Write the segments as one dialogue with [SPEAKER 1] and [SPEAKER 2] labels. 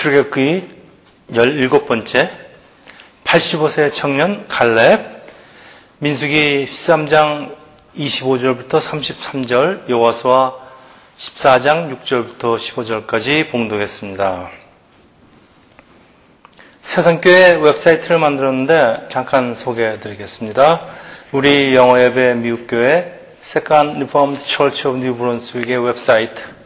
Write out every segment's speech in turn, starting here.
[SPEAKER 1] 출애굽기 17번째 85세 청년 갈렙 민수기 13장 25절부터 33절 여호와수와 14장 6절부터 15절까지 봉독했습니다. 세상교회 웹사이트를 만들었는데 잠깐 소개해 드리겠습니다. 우리 영어 예배 미국교회 Second Reformed Church of New Brunswick의 웹사이트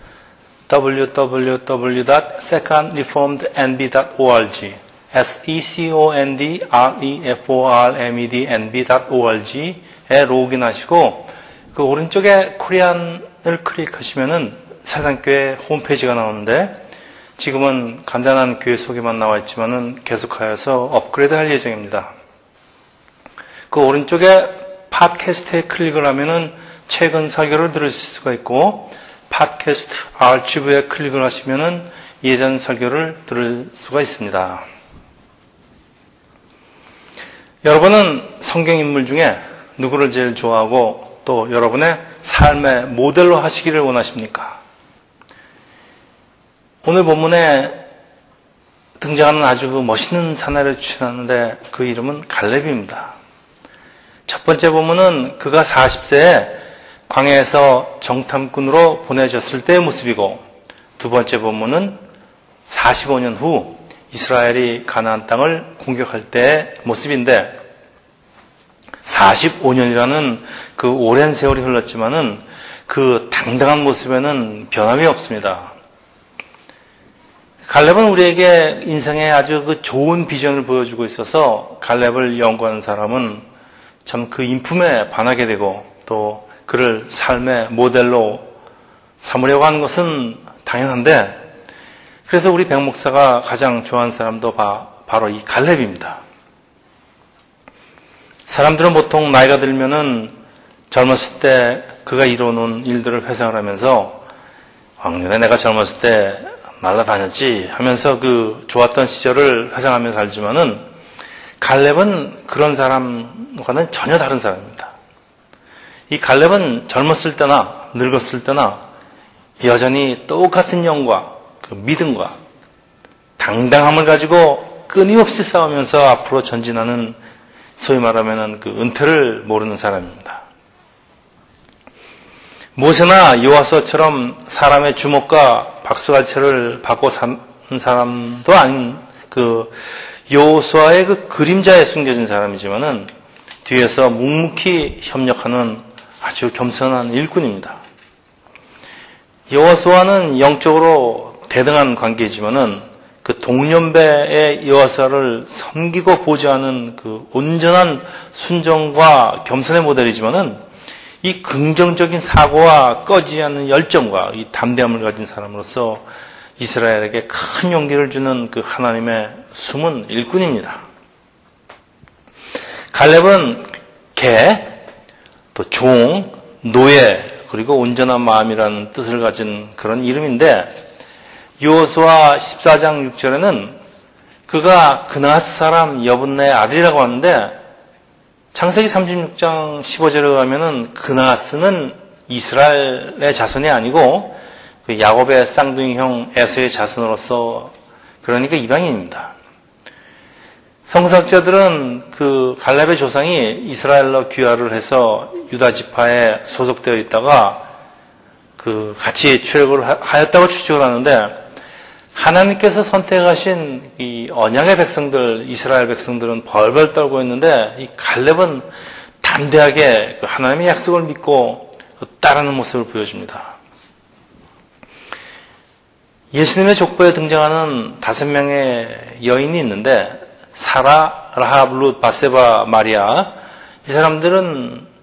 [SPEAKER 1] www.secondreformednb.org secondreformednb.org에 로그인하시고 그 오른쪽에 코리안을 클릭하시면은 세상교회 홈페이지가 나오는데 지금은 간단한 교회 소개만 나와 있지만은 계속하여서 업그레이드 할 예정입니다. 그 오른쪽에 팟캐스트에 클릭을 하면은 최근 설교를 들을 수가 있고 팟캐스트 아치브에 클릭을 하시면은 예전 설교를 들을 수가 있습니다. 여러분은 성경 인물 중에 누구를 제일 좋아하고 또 여러분의 삶의 모델로 하시기를 원하십니까? 오늘 본문에 등장하는 아주 멋있는 사나이를 추천하는데 그 이름은 갈렙입니다. 첫 번째 본문은 그가 40세에 광야에서 정탐꾼으로 보내졌을 때의 모습이고 두 번째 본문은 45년 후 이스라엘이 가나안 땅을 공격할 때의 모습인데 45년이라는 그 오랜 세월이 흘렀지만은 그 당당한 모습에는 변함이 없습니다. 갈렙은 우리에게 인생에 아주 그 좋은 비전을 보여주고 있어서 갈렙을 연구하는 사람은 참 그 인품에 반하게 되고 또 그를 삶의 모델로 삼으려고 하는 것은 당연한데 그래서 우리 백 목사가 가장 좋아하는 사람도 바, 바로 이 갈렙입니다. 사람들은 보통 나이가 들면은 젊었을 때 그가 이뤄놓은 일들을 회상을 하면서 왕년에 내가 젊었을 때 날라다녔지 하면서 그 좋았던 시절을 회상하면서 살지만은 갈렙은 그런 사람과는 전혀 다른 사람입니다. 이 갈렙은 젊었을 때나 늙었을 때나 여전히 똑같은 영과 그 믿음과 당당함을 가지고 끊임없이 싸우면서 앞으로 전진하는 소위 말하면 그 은퇴를 모르는 사람입니다. 모세나 요하서처럼 사람의 주먹과 박수갈채를 받고 산 사람도 아닌 그 요수아의 그 그림자에 숨겨진 사람이지만은 뒤에서 묵묵히 협력하는 아주 겸손한 일꾼입니다. 여호수아는 영적으로 대등한 관계이지만은 그 동년배의 여호사를 섬기고 보좌하는 그 온전한 순정과 겸손의 모델이지만은 이 긍정적인 사고와 꺼지지 않는 열정과 이 담대함을 가진 사람으로서 이스라엘에게 큰 용기를 주는 그 하나님의 숨은 일꾼입니다. 갈렙은 개, 또 종, 노예, 그리고 온전한 마음이라는 뜻을 가진 그런 이름인데 요수와 14장 6절에는 그가 그나스 사람 여분네 아들이라고 하는데 창세기 36장 15절에 가면은 그나스는 이스라엘의 자손이 아니고 그 야곱의 쌍둥이 형 에서의 자손으로서 그러니까 이방인입니다. 성사학자들은 그 갈렙의 조상이 이스라엘로 귀화를 해서 유다 지파에 소속되어 있다가 그 같이 출애굽을 하였다고 추측을 하는데 하나님께서 선택하신 이 언약의 백성들, 이스라엘 백성들은 벌벌 떨고 있는데 이 갈렙은 담대하게 그 하나님의 약속을 믿고 따르는 모습을 보여줍니다. 예수님의 족보에 등장하는 다섯 명의 여인이 있는데 사라, 라합, 룻, 바세바, 마리아 이 사람들은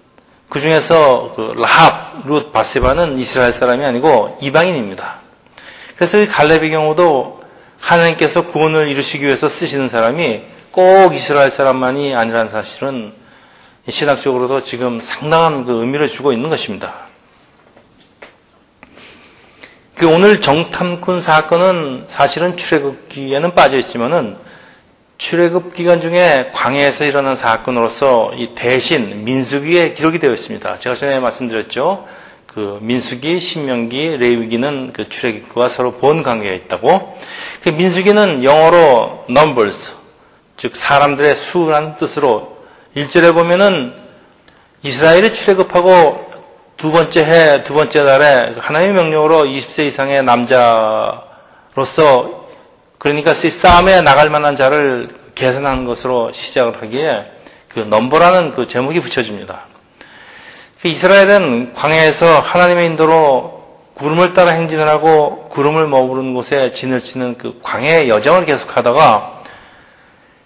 [SPEAKER 1] 그 중에서 그 라합, 룻, 바세바는 이스라엘 사람이 아니고 이방인입니다. 그래서 이 갈렙의 경우도 하나님께서 구원을 이루시기 위해서 쓰시는 사람이 꼭 이스라엘 사람만이 아니라는 사실은 신학적으로도 지금 상당한 그 의미를 주고 있는 것입니다. 그 오늘 정탐꾼 사건은 사실은 출애굽기에는 빠져 있지만은 출애굽 기간 중에 광해에서 일어난 사건으로서 이 대신 민수기에 기록이 되어 있습니다. 제가 전에 말씀드렸죠. 그 민수기, 신명기, 레위기는 그 출애굽과 서로 본 관계가 있다고. 그 민수기는 영어로 numbers, 즉 사람들의 수라는 뜻으로 1절에 보면은 이스라엘이 출애굽하고 두 번째 해, 두 번째 달에 하나님의 명령으로 20세 이상의 남자로서 그러니까 싸움에 나갈 만한 자를 계산하는 것으로 시작을 하기에 그 넘버라는 그 제목이 붙여집니다. 그 이스라엘은 광야에서 하나님의 인도로 구름을 따라 행진을 하고 구름을 머무르는 곳에 진을 치는 그 광야의 여정을 계속하다가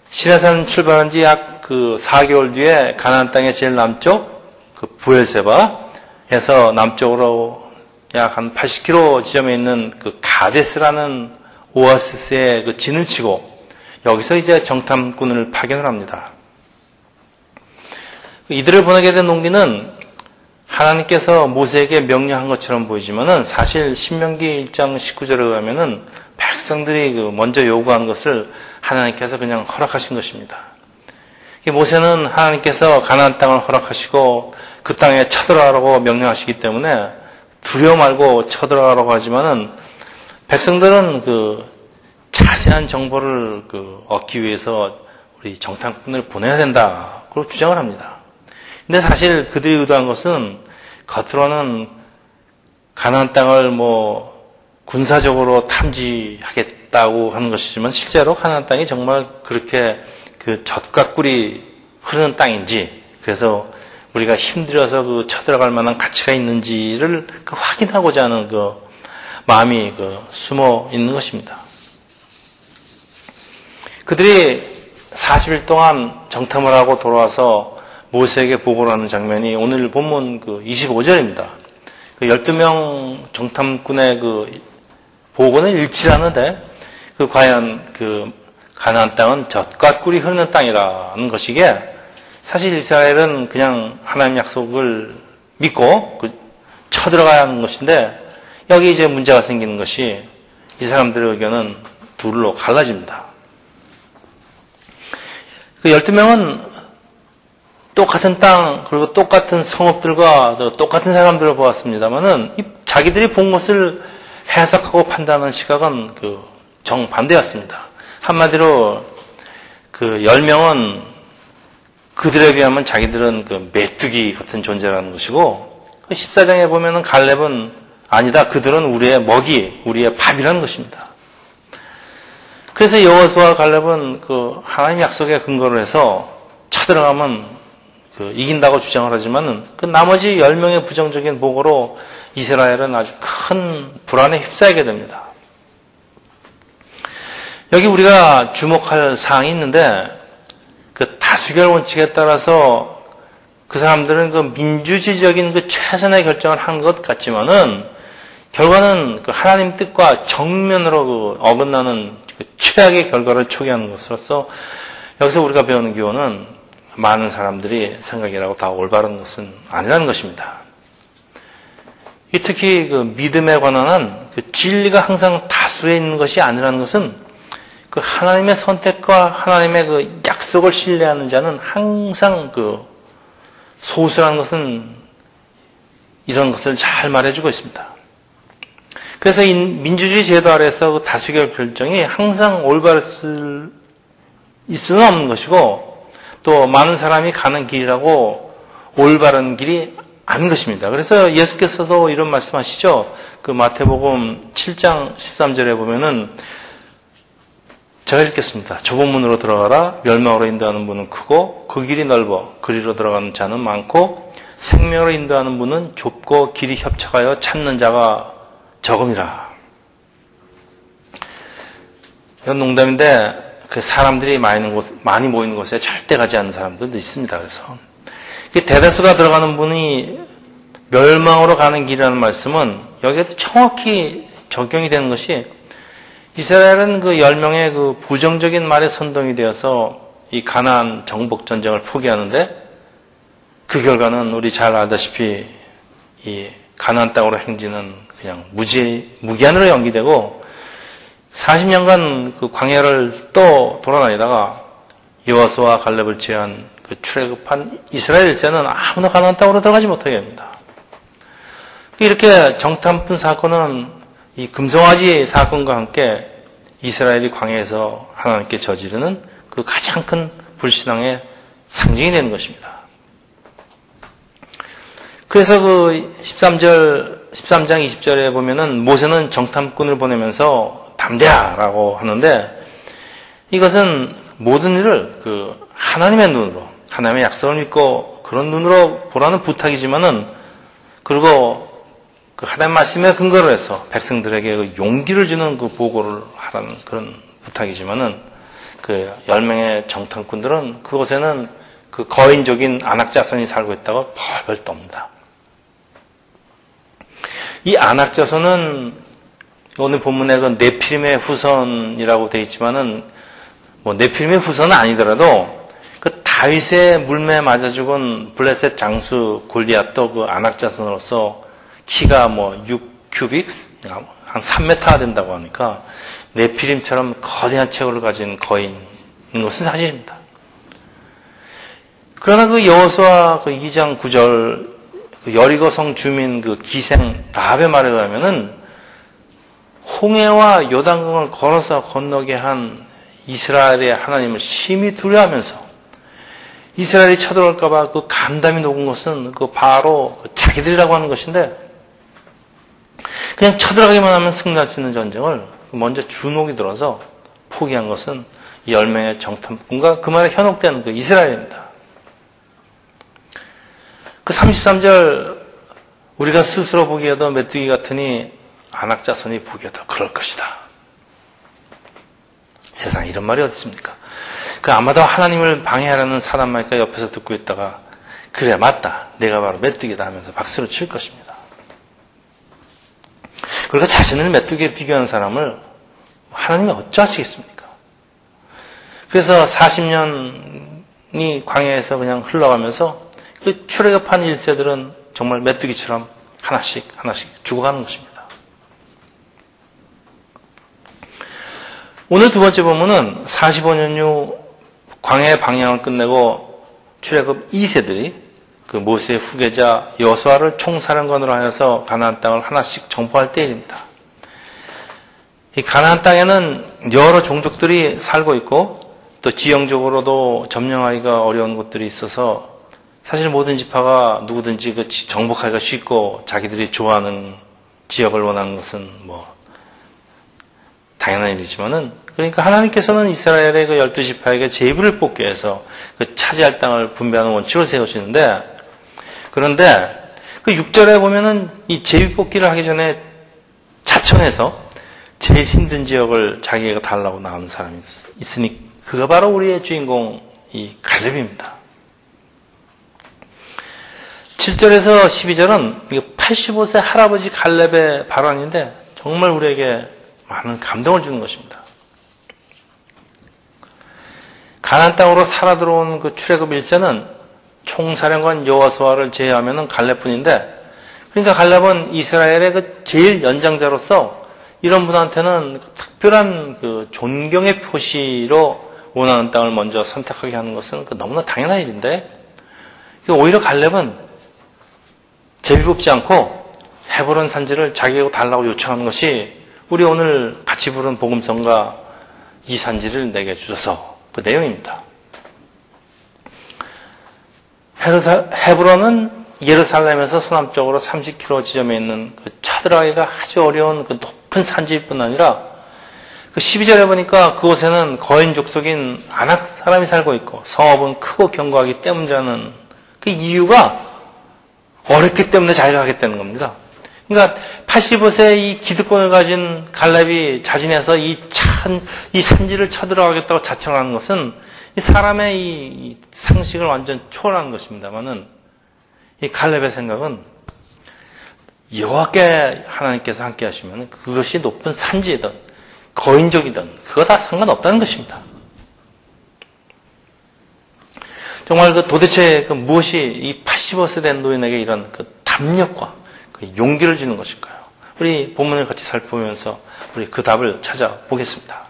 [SPEAKER 1] 시내산 출발한 지 약 그 4개월 뒤에 가나안 땅의 제일 남쪽 그 부엘세바에서 남쪽으로 약 한 80km 지점에 있는 그 가데스라는 오아시스에 그 진을 치고 여기서 이제 정탐꾼을 파견을 합니다. 이들을 보내게 된 농기는 하나님께서 모세에게 명령한 것처럼 보이지만은 사실 신명기 1장 19절에 의하면은 백성들이 그 먼저 요구한 것을 하나님께서 그냥 허락하신 것입니다. 모세는 하나님께서 가나안 땅을 허락하시고 그 땅에 쳐들어가라고 명령하시기 때문에 두려워 말고 쳐들어가라고 하지만은 백성들은 그 자세한 정보를 그 얻기 위해서 우리 정탐꾼을 보내야 된다. 그걸 주장을 합니다. 근데 사실 그들이 의도한 것은 겉으로는 가나안 땅을 뭐 군사적으로 탐지하겠다고 하는 것이지만 실제로 가나안 땅이 정말 그렇게 그 젖과 꿀이 흐르는 땅인지 그래서 우리가 힘들어서 그 쳐들어갈 만한 가치가 있는지를 그 확인하고자 하는 그 마음이 그 숨어 있는 것입니다. 그들이 40일 동안 정탐을 하고 돌아와서 모세에게 보고를 하는 장면이 오늘 본문 그 25절입니다. 그 12명 정탐꾼의 그 보고는 일치하는데 그 과연 그 가나안 땅은 젖과 꿀이 흐르는 땅이라는 것이기에 사실 이스라엘은 그냥 하나님 약속을 믿고 그 쳐들어가야 하는 것인데 여기 이제 문제가 생기는 것이 이 사람들의 의견은 둘로 갈라집니다. 그 12명은 똑같은 땅 그리고 똑같은 성읍들과 똑같은 사람들을 보았습니다만은 자기들이 본 것을 해석하고 판단하는 시각은 그 정반대였습니다. 한마디로 그 10명은 그들에 비하면 자기들은 그 메뚜기 같은 존재라는 것이고 14장에 그 보면은 갈렙은 아니다. 그들은 우리의 먹이, 우리의 밥이라는 것입니다. 그래서 여호수와 갈렙은 그 하나님 약속에 근거를 해서 쳐들어가면 그 이긴다고 주장을 하지만은 그 나머지 10명의 부정적인 보고로 이스라엘은 아주 큰 불안에 휩싸이게 됩니다. 여기 우리가 주목할 사항이 있는데 그 다수결 원칙에 따라서 그 사람들은 그 민주주의적인 그 최선의 결정을 한 것 같지만은 결과는 그 하나님 뜻과 정면으로 그 어긋나는 그 최악의 결과를 초기하는 것으로서 여기서 우리가 배우는 교훈은 많은 사람들이 생각이라고 다 올바른 것은 아니라는 것입니다. 특히 그 믿음에 관한 그 진리가 항상 다수에 있는 것이 아니라는 것은 그 하나님의 선택과 하나님의 그 약속을 신뢰하는 자는 항상 그 소수라는 것은 이런 것을 잘 말해주고 있습니다. 그래서 이 민주주의 제도 아래서 그 다수결 결정이 항상 올바를 수는 없는 것이고 또 많은 사람이 가는 길이라고 올바른 길이 아닌 것입니다. 그래서 예수께서도 이런 말씀하시죠. 그 마태복음 7장 13절에 보면은 제가 읽겠습니다. 좁은 문으로 들어가라. 멸망으로 인도하는 문은 크고 그 길이 넓어 그리로 들어가는 자는 많고 생명으로 인도하는 문은 좁고 길이 협착하여 찾는 자가 적음이라. 이건 농담인데 그 사람들이 많이, 곳, 많이 모이는 곳에 절대 가지 않는 사람들도 있습니다. 그래서 대다수가 들어가는 분이 멸망으로 가는 길이라는 말씀은 여기에도 정확히 적용이 되는 것이 이스라엘은 그 10명의 그 부정적인 말에 선동이 되어서 이 가나안 정복 전쟁을 포기하는데 그 결과는 우리 잘 알다시피 이 가나안 땅으로 행진은 그냥 무지 무기한으로 연기되고 40년간 그 광야를 또 돌아다니다가 여호수와 갈렙을 제한 그 출애굽한 이스라엘 일세는 아무나 가나안 땅으로 들어가지 못하게 합니다. 이렇게 정탐꾼 사건은 이 금송아지 사건과 함께 이스라엘이 광야에서 하나님께 저지르는 그 가장 큰 불신앙의 상징이 되는 것입니다. 그래서 그 13절, 13장 20절에 보면은 모세는 정탐꾼을 보내면서 담대하라고 하는데 이것은 모든 일을 그 하나님의 눈으로, 하나님의 약속을 믿고 그런 눈으로 보라는 부탁이지만은 그리고 그 하나님 말씀에 근거로 해서 백성들에게 그 용기를 주는 그 보고를 하라는 그런 부탁이지만은 그 열명의 정탐꾼들은 그곳에는 그 거인적인 안악자손이 살고 있다고 벌벌 떱니다. 이 안악자손은 오늘 본문에 그 네피림의 후손이라고 되어 있지만은 뭐 네피림의 후손은 아니더라도 그 다윗의 물매 맞아 죽은 블레셋 장수 골리앗도 그 안악자손으로서 키가 뭐 6큐빅스 한 3m 된다고 하니까 네피림처럼 거대한 체구를 가진 거인인 것은 사실입니다. 그러나 그 여호수아 그 2장 9절 그 여리고성 주민 그 기생 라합의 말에 의하면은 홍해와 요단강을 걸어서 건너게 한 이스라엘의 하나님을 심히 두려워하면서 이스라엘이 쳐들어올까봐 그 감담이 녹은 것은 그 바로 자기들이라고 하는 것인데 그냥 쳐들어가기만 하면 승리할 수 있는 전쟁을 먼저 주눅이 들어서 포기한 것은 열 명의 정탐꾼과 그 말에 현혹된 그 이스라엘입니다. 그 33절 우리가 스스로 보기에도 메뚜기 같으니 안악자손이 보기에도 그럴 것이다. 세상에 이런 말이 어디 있습니까? 그 아마도 하나님을 방해하려는 사람 말까 옆에서 듣고 있다가 그래 맞다 내가 바로 메뚜기다 하면서 박수를 칠 것입니다. 그러니까 자신을 메뚜기에 비교하는 사람을 하나님이 어찌하시겠습니까? 그래서 40년이 광야에서 그냥 흘러가면서 그 출애굽한 일세들은 정말 메뚜기처럼 하나씩 하나씩 죽어가는 것입니다. 오늘 두 번째 본문은 45년 후 광야의 방향을 끝내고 출애굽 2세들이 그 모세의 후계자 여수아를 총사령관으로 하여서 가나안 땅을 하나씩 정포할 때입니다. 이 가나안 땅에는 여러 종족들이 살고 있고 또 지형적으로도 점령하기가 어려운 곳들이 있어서 사실 모든 지파가 누구든지 그 정복하기가 쉽고 자기들이 좋아하는 지역을 원하는 것은 뭐 당연한 일이지만은 그러니까 하나님께서는 이스라엘의 그 열두 지파에게 제입을 뽑게 해서 그 차지할 땅을 분배하는 원칙을 세우시는데 그런데 그 6절에 보면은 이 제비 뽑기를 하기 전에 자천해서 제일 힘든 지역을 자기가 달라고 나오는 사람이 있으니 그가 바로 우리의 주인공 이 갈렙입니다. 7절에서 12절은 85세 할아버지 갈렙의 발언인데 정말 우리에게 많은 감동을 주는 것입니다. 가난 땅으로 살아 들어온 그 출애굽 일세는 총사령관 여호수아를 제외하면 갈렙뿐인데 그러니까 갈렙은 이스라엘의 그 제일 연장자로서 이런 분한테는 특별한 그 존경의 표시로 원하는 땅을 먼저 선택하게 하는 것은 그 너무나 당연한 일인데 오히려 갈렙은 제비 뽑지 않고 헤브론 산지를 자기에게 달라고 요청하는 것이 우리 오늘 같이 부른 복음성과 이 산지를 내게 주셔서 그 내용입니다. 헤브론은 예루살렘에서 서남쪽으로 30km 지점에 있는 그 차들어가기가 아주 어려운 그 높은 산지일 뿐 아니라 그 12절에 보니까 그곳에는 거인 족속인 아낙 사람이 살고 있고 성업은 크고 견고하기 때문이라는 그 이유가 어렵기 때문에 자기가 하겠다는 겁니다. 그러니까 85세 이 기득권을 가진 갈렙이 자진해서 이 찬, 이 산지를 쳐들어가겠다고 자청하는 것은 이 사람의 이 상식을 완전 초월한 것입니다만은 이 갈렙의 생각은 여호와께 하나님께서 함께 하시면 그것이 높은 산지이든 거인적이든 그거 다 상관없다는 것입니다. 정말 그 도대체 그 무엇이 이 85세 된 노인에게 이런 그 담력과 그 용기를 주는 것일까요? 우리 본문을 같이 살펴보면서 우리 그 답을 찾아보겠습니다.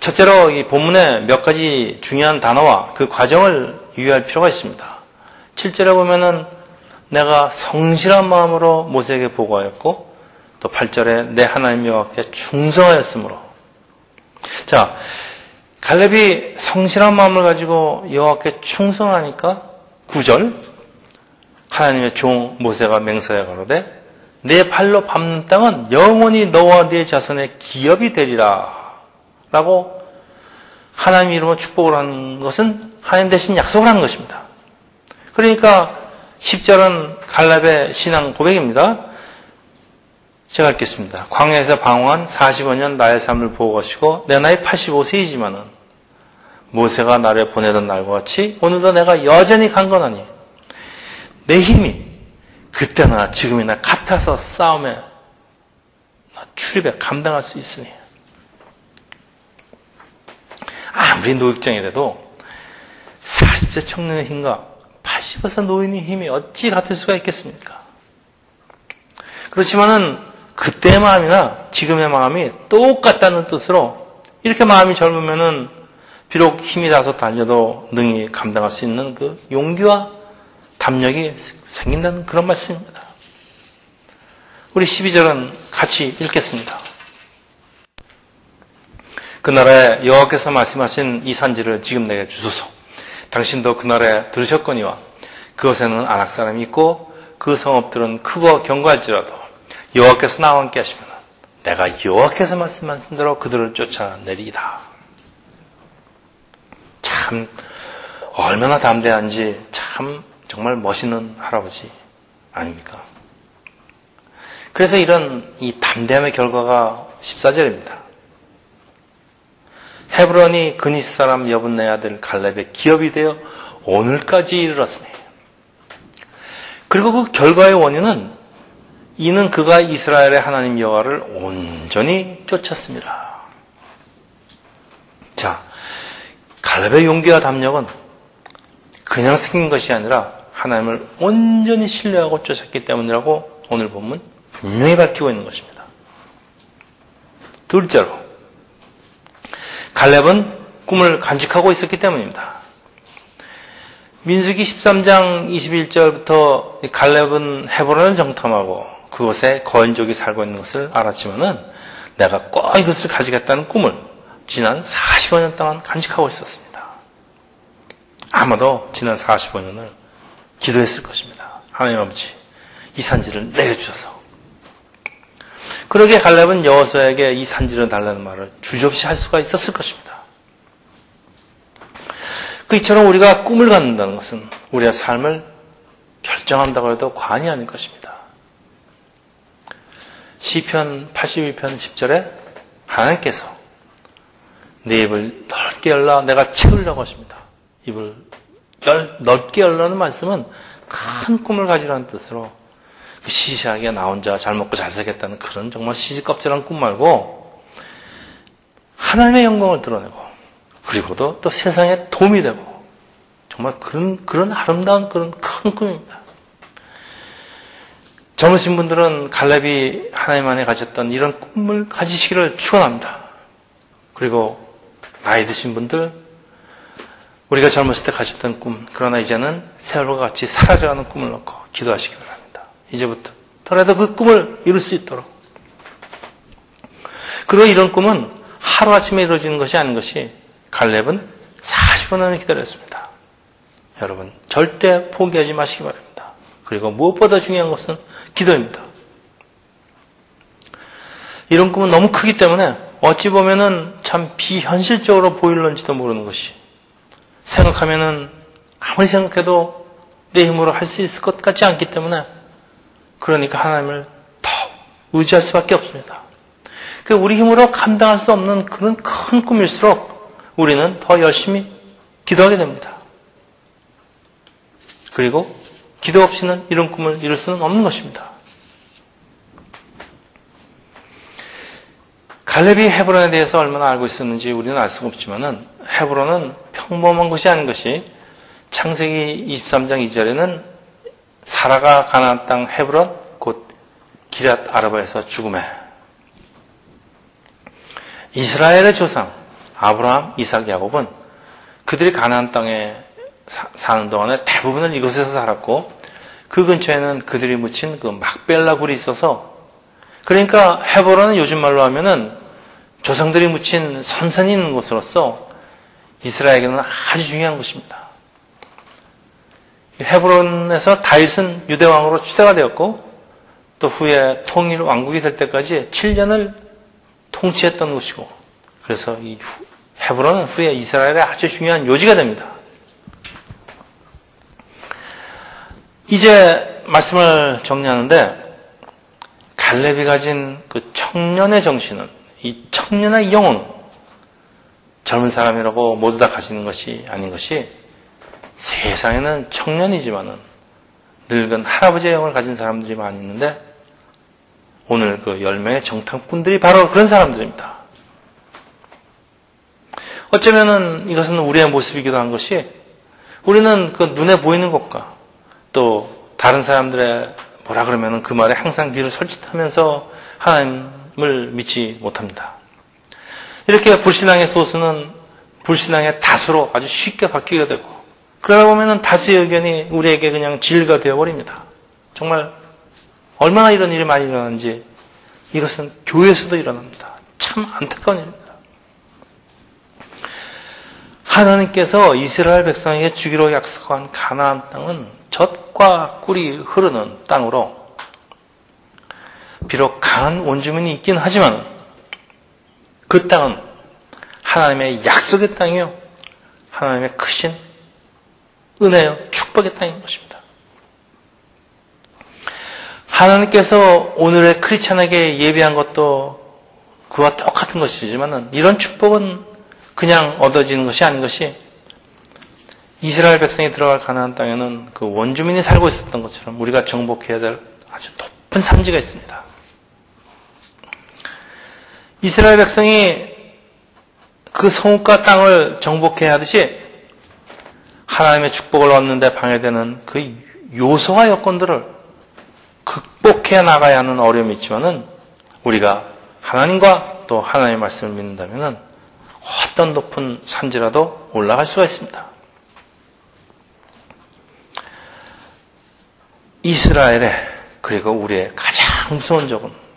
[SPEAKER 1] 첫째로 이 본문에 몇 가지 중요한 단어와 그 과정을 유의할 필요가 있습니다. 7절에 보면은 내가 성실한 마음으로 모세에게 보고하였고 또 8절에 내 하나님 여호와께 충성하였으므로 자 갈렙이 성실한 마음을 가지고 여호와께 충성하니까 9절 하나님의 종 모세가 맹세해 가로되 내 발로 밟는 땅은 영원히 너와 네 자손의 기업이 되리라 라고 하나님 이름으로 축복을 하는 것은 하나님 대신 약속을 하는 것입니다. 그러니까 10절은 갈렙의 신앙 고백입니다. 제가 읽겠습니다. 광야에서 방황한 45년 나의 삶을 보고 가시고 내 나이 85세이지만은 모세가 나를 보내던 날과 같이 오늘도 내가 여전히 강건하니 내 힘이 그때나 지금이나 같아서 싸움에 출입에 감당할 수 있으니 아무리 노익장이라도 40세 청년의 힘과 80세 노인의 힘이 어찌 같을 수가 있겠습니까? 그렇지만은 그때의 마음이나 지금의 마음이 똑같다는 뜻으로 이렇게 마음이 젊으면은 비록 힘이 다소 달려도 능히 감당할 수 있는 그 용기와 담력이 생긴다는 그런 말씀입니다. 우리 12절은 같이 읽겠습니다. 그날에 여호와께서 말씀하신 이 산지를 지금 내게 주소서. 당신도 그날에 들으셨거니와 그것에는 안악 사람이 있고 그 성읍들은 크고 견고할지라도 여호와께서 나와 함께 하시면 내가 여호와께서 말씀하신 대로 그들을 쫓아내리이다. 참 얼마나 담대한지 참 정말 멋있는 할아버지 아닙니까? 그래서 이런 이 담대함의 결과가 14절입니다. 헤브론이 그니스 사람 여분네 아들 갈렙의 기업이 되어 오늘까지 이르렀으니. 그리고 그 결과의 원인은 이는 그가 이스라엘의 하나님 여호와를 온전히 쫓았습니다. 자, 갈렙의 용기와 담력은 그냥 생긴 것이 아니라 하나님을 온전히 신뢰하고 쫓았기 때문이라고 오늘 본문 분명히 밝히고 있는 것입니다. 둘째로 갈렙은 꿈을 간직하고 있었기 때문입니다. 민수기 13장 21절부터 갈렙은 헤브론을 정탐하고 그곳에 거인족이 살고 있는 것을 알았지만은 내가 꼭 이것을 가지겠다는 꿈을 지난 45년 동안 간직하고 있었습니다. 아마도 지난 45년을 기도했을 것입니다. 하나님 아버지, 이 산지를 내려주셔서. 그러게 갈렙은 여호수에게 이 산지를 달라는 말을 주저없이 할 수가 있었을 것입니다. 그 이처럼 우리가 꿈을 갖는다는 것은 우리의 삶을 결정한다고 해도 과언이 아닐 것입니다. 시편 82편 10절에 하나님께서 내 입을 넓게 열라 내가 채우려고 하십니다. 입을 넓게 열라는 말씀은 큰 꿈을 가지라는 뜻으로 그 시시하게 나 혼자 잘 먹고 잘 살겠다는 그런 정말 시시껍질한 꿈 말고 하나님의 영광을 드러내고 그리고도 또 세상에 도움이 되고 정말 그런 그런 아름다운 그런 큰 꿈입니다. 젊으신 분들은 갈렙이 하나님 안에 가졌던 이런 꿈을 가지시기를 축원합니다. 그리고 나이 드신 분들 우리가 젊었을 때 가졌던 꿈, 그러나 이제는 세월과 같이 사라져가는 꿈을 놓고 기도하시기 바랍니다. 이제부터. 더라도 그 꿈을 이룰 수 있도록. 그리고 이런 꿈은 하루아침에 이루어지는 것이 아닌 것이 갈렙은 40년을 기다렸습니다. 여러분, 절대 포기하지 마시기 바랍니다. 그리고 무엇보다 중요한 것은 기도입니다. 이런 꿈은 너무 크기 때문에 어찌 보면은 참 비현실적으로 보일런지도 모르는 것이 생각하면은 아무리 생각해도 내 힘으로 할 수 있을 것 같지 않기 때문에 그러니까 하나님을 더 의지할 수밖에 없습니다. 그 우리 힘으로 감당할 수 없는 그런 큰 꿈일수록 우리는 더 열심히 기도하게 됩니다. 그리고 기도 없이는 이런 꿈을 이룰 수는 없는 것입니다. 갈렙이 헤브론에 대해서 얼마나 알고 있었는지 우리는 알 수가 없지만은 헤브론은 평범한 것이 아닌 것이 창세기 23장 2절에는 사라가 가나안 땅 헤브론 곧 기랏 아르바에서 죽음에. 이스라엘의 조상 아브라함, 이삭, 야곱은 그들이 가나안 땅에 사는 동안에 대부분을 이곳에서 살았고 그 근처에는 그들이 묻힌 그 막벨라 굴이 있어서 그러니까 헤브론은 요즘 말로 하면은 조상들이 묻힌 선산이 있는 곳으로서 이스라엘에게는 아주 중요한 곳입니다. 헤브론에서 다윗은 유대 왕으로 추대가 되었고 또 후에 통일 왕국이 될 때까지 7년을 통치했던 곳이고 그래서 이 헤브론은 후에 이스라엘의 아주 중요한 요지가 됩니다. 이제 말씀을 정리하는데 갈렙이 가진 그 청년의 정신은 이 청년의 영혼 젊은 사람이라고 모두 다 가지는 것이 아닌 것이 세상에는 청년이지만은 늙은 할아버지의 영을 가진 사람들이 많이 있는데 오늘 그 열매의 정탐꾼들이 바로 그런 사람들입니다. 어쩌면은 이것은 우리의 모습이기도 한 것이 우리는 그 눈에 보이는 것과 또 다른 사람들의 뭐라 그러면은 그 말에 항상 귀를 설치하면서 하나님 을 믿지 못합니다. 이렇게 불신앙의 소수는 불신앙의 다수로 아주 쉽게 바뀌게 되고 그러다 보면은 다수의 의견이 우리에게 그냥 진리가 되어버립니다. 정말 얼마나 이런 일이 많이 일어나는지 이것은 교회에서도 일어납니다. 참 안타까운 일입니다. 하나님께서 이스라엘 백성에게 주기로 약속한 가나안 땅은 젖과 꿀이 흐르는 땅으로 비록 강한 원주민이 있긴 하지만 그 땅은 하나님의 약속의 땅이요 하나님의 크신 은혜요 축복의 땅인 것입니다. 하나님께서 오늘의 크리스찬에게 예비한 것도 그와 똑같은 것이지만 이런 축복은 그냥 얻어지는 것이 아닌 것이 이스라엘 백성이 들어갈 가나안 땅에는 그 원주민이 살고 있었던 것처럼 우리가 정복해야 될 아주 높은 산지가 있습니다. 이스라엘 백성이 그 성읍과 땅을 정복해야 하듯이 하나님의 축복을 얻는데 방해되는 그 요소와 여건들을 극복해 나가야 하는 어려움이 있지만은 우리가 하나님과 또 하나님의 말씀을 믿는다면은 어떤 높은 산지라도 올라갈 수가 있습니다. 이스라엘의 그리고 우리의 가장 무서운 적은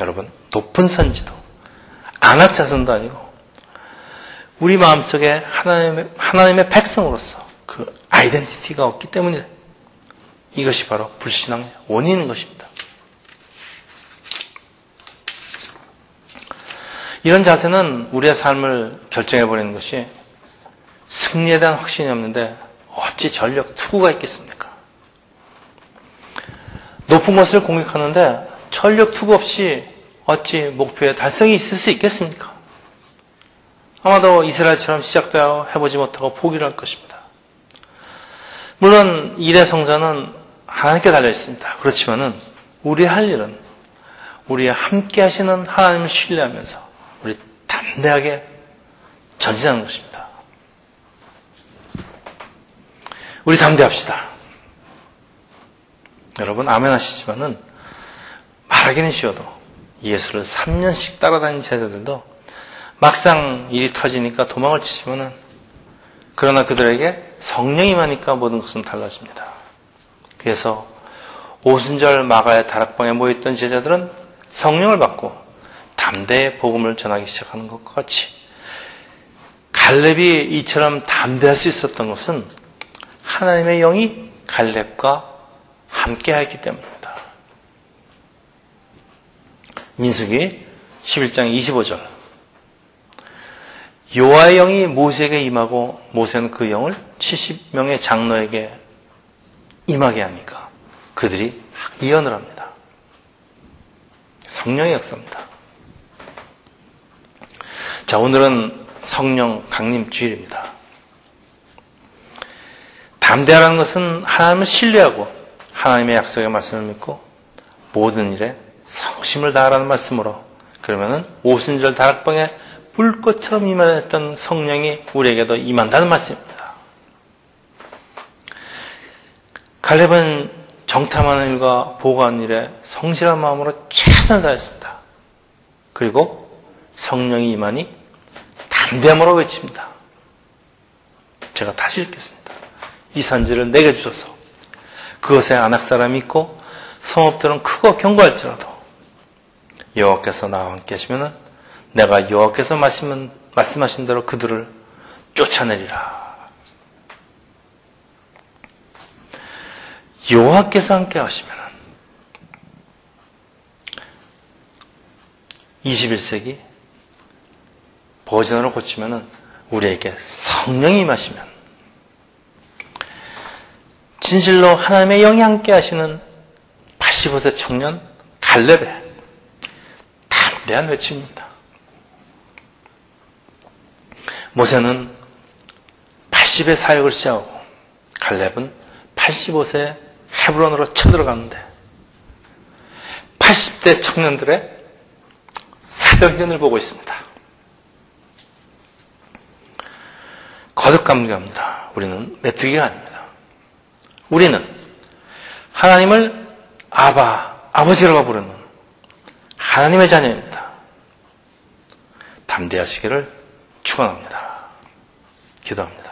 [SPEAKER 1] 여러분 높은 산지도 안악자손도 아니고 우리 마음속에 하나님의, 하나님의 백성으로서 그 아이덴티티가 없기 때문에 이것이 바로 불신앙의 원인인 것입니다. 이런 자세는 우리의 삶을 결정해버리는 것이 승리에 대한 확신이 없는데 어찌 전력 투구가 있겠습니까? 높은 것을 공격하는데 전력 투구 없이 어찌 목표에 달성이 있을 수 있겠습니까? 아마도 이스라엘처럼 시작되어 해보지 못하고 포기를 할 것입니다. 물론 일의 성자는 하나님께 달려 있습니다. 그렇지만은 우리 할 일은 우리와 함께 하시는 하나님을 신뢰하면서 우리 담대하게 전진하는 것입니다. 우리 담대합시다. 여러분 아멘 하시지만은 말하기는 쉬워도 예수를 3년씩 따라다닌 제자들도 막상 일이 터지니까 도망을 치지만은 그러나 그들에게 성령이 많으니까 모든 것은 달라집니다. 그래서 오순절 마가의 다락방에 모였던 제자들은 성령을 받고 담대의 복음을 전하기 시작하는 것과 같이 갈렙이 이처럼 담대할 수 있었던 것은 하나님의 영이 갈렙과 함께 하였기 때문입니다. 민수기 11장 25절 요하의 영이 모세에게 임하고 모세는 그 영을 70명의 장로에게 임하게 하니까 그들이 이언을 합니다. 성령의 역사입니다. 자, 오늘은 성령 강림 주일입니다. 담대하라는 것은 하나님을 신뢰하고 하나님의 약속의 말씀을 믿고 모든 일에 성심을 다하라는 말씀으로 그러면은 오순절 다락방에 불꽃처럼 임하였던 성령이 우리에게도 임한다는 말씀입니다. 갈렙은 정탐하는 일과 보고하는 일에 성실한 마음으로 최선을 다했습니다. 그리고 성령이 임하니 담대함으로 외칩니다. 제가 다시 읽겠습니다. 이 산지를 내게 주소서. 그것에 안악 사람이 있고 성읍들은 크고 견고할지라도 여호와께서 나와 함께 하시면은 내가 여호와께서 말씀은, 말씀하신 대로 그들을 쫓아내리라. 여호와께서 함께 하시면은 21세기 버전으로 고치면은 우리에게 성령이 마시면 진실로 하나님의 영이 함께 하시는 85세 청년 갈렙의 담대한 외침입니다. 모세는 80의 사역을 시작하고 갈렙은 85세 헤브론으로 쳐들어가는데 80대 청년들의 사역연을 보고 있습니다. 거듭 감격합니다. 우리는 메뚜기가 아닙니다. 우리는 하나님을 아바, 아버지라고 부르는 하나님의 자녀입니다. 담대하시기를 축원합니다. 기도합니다.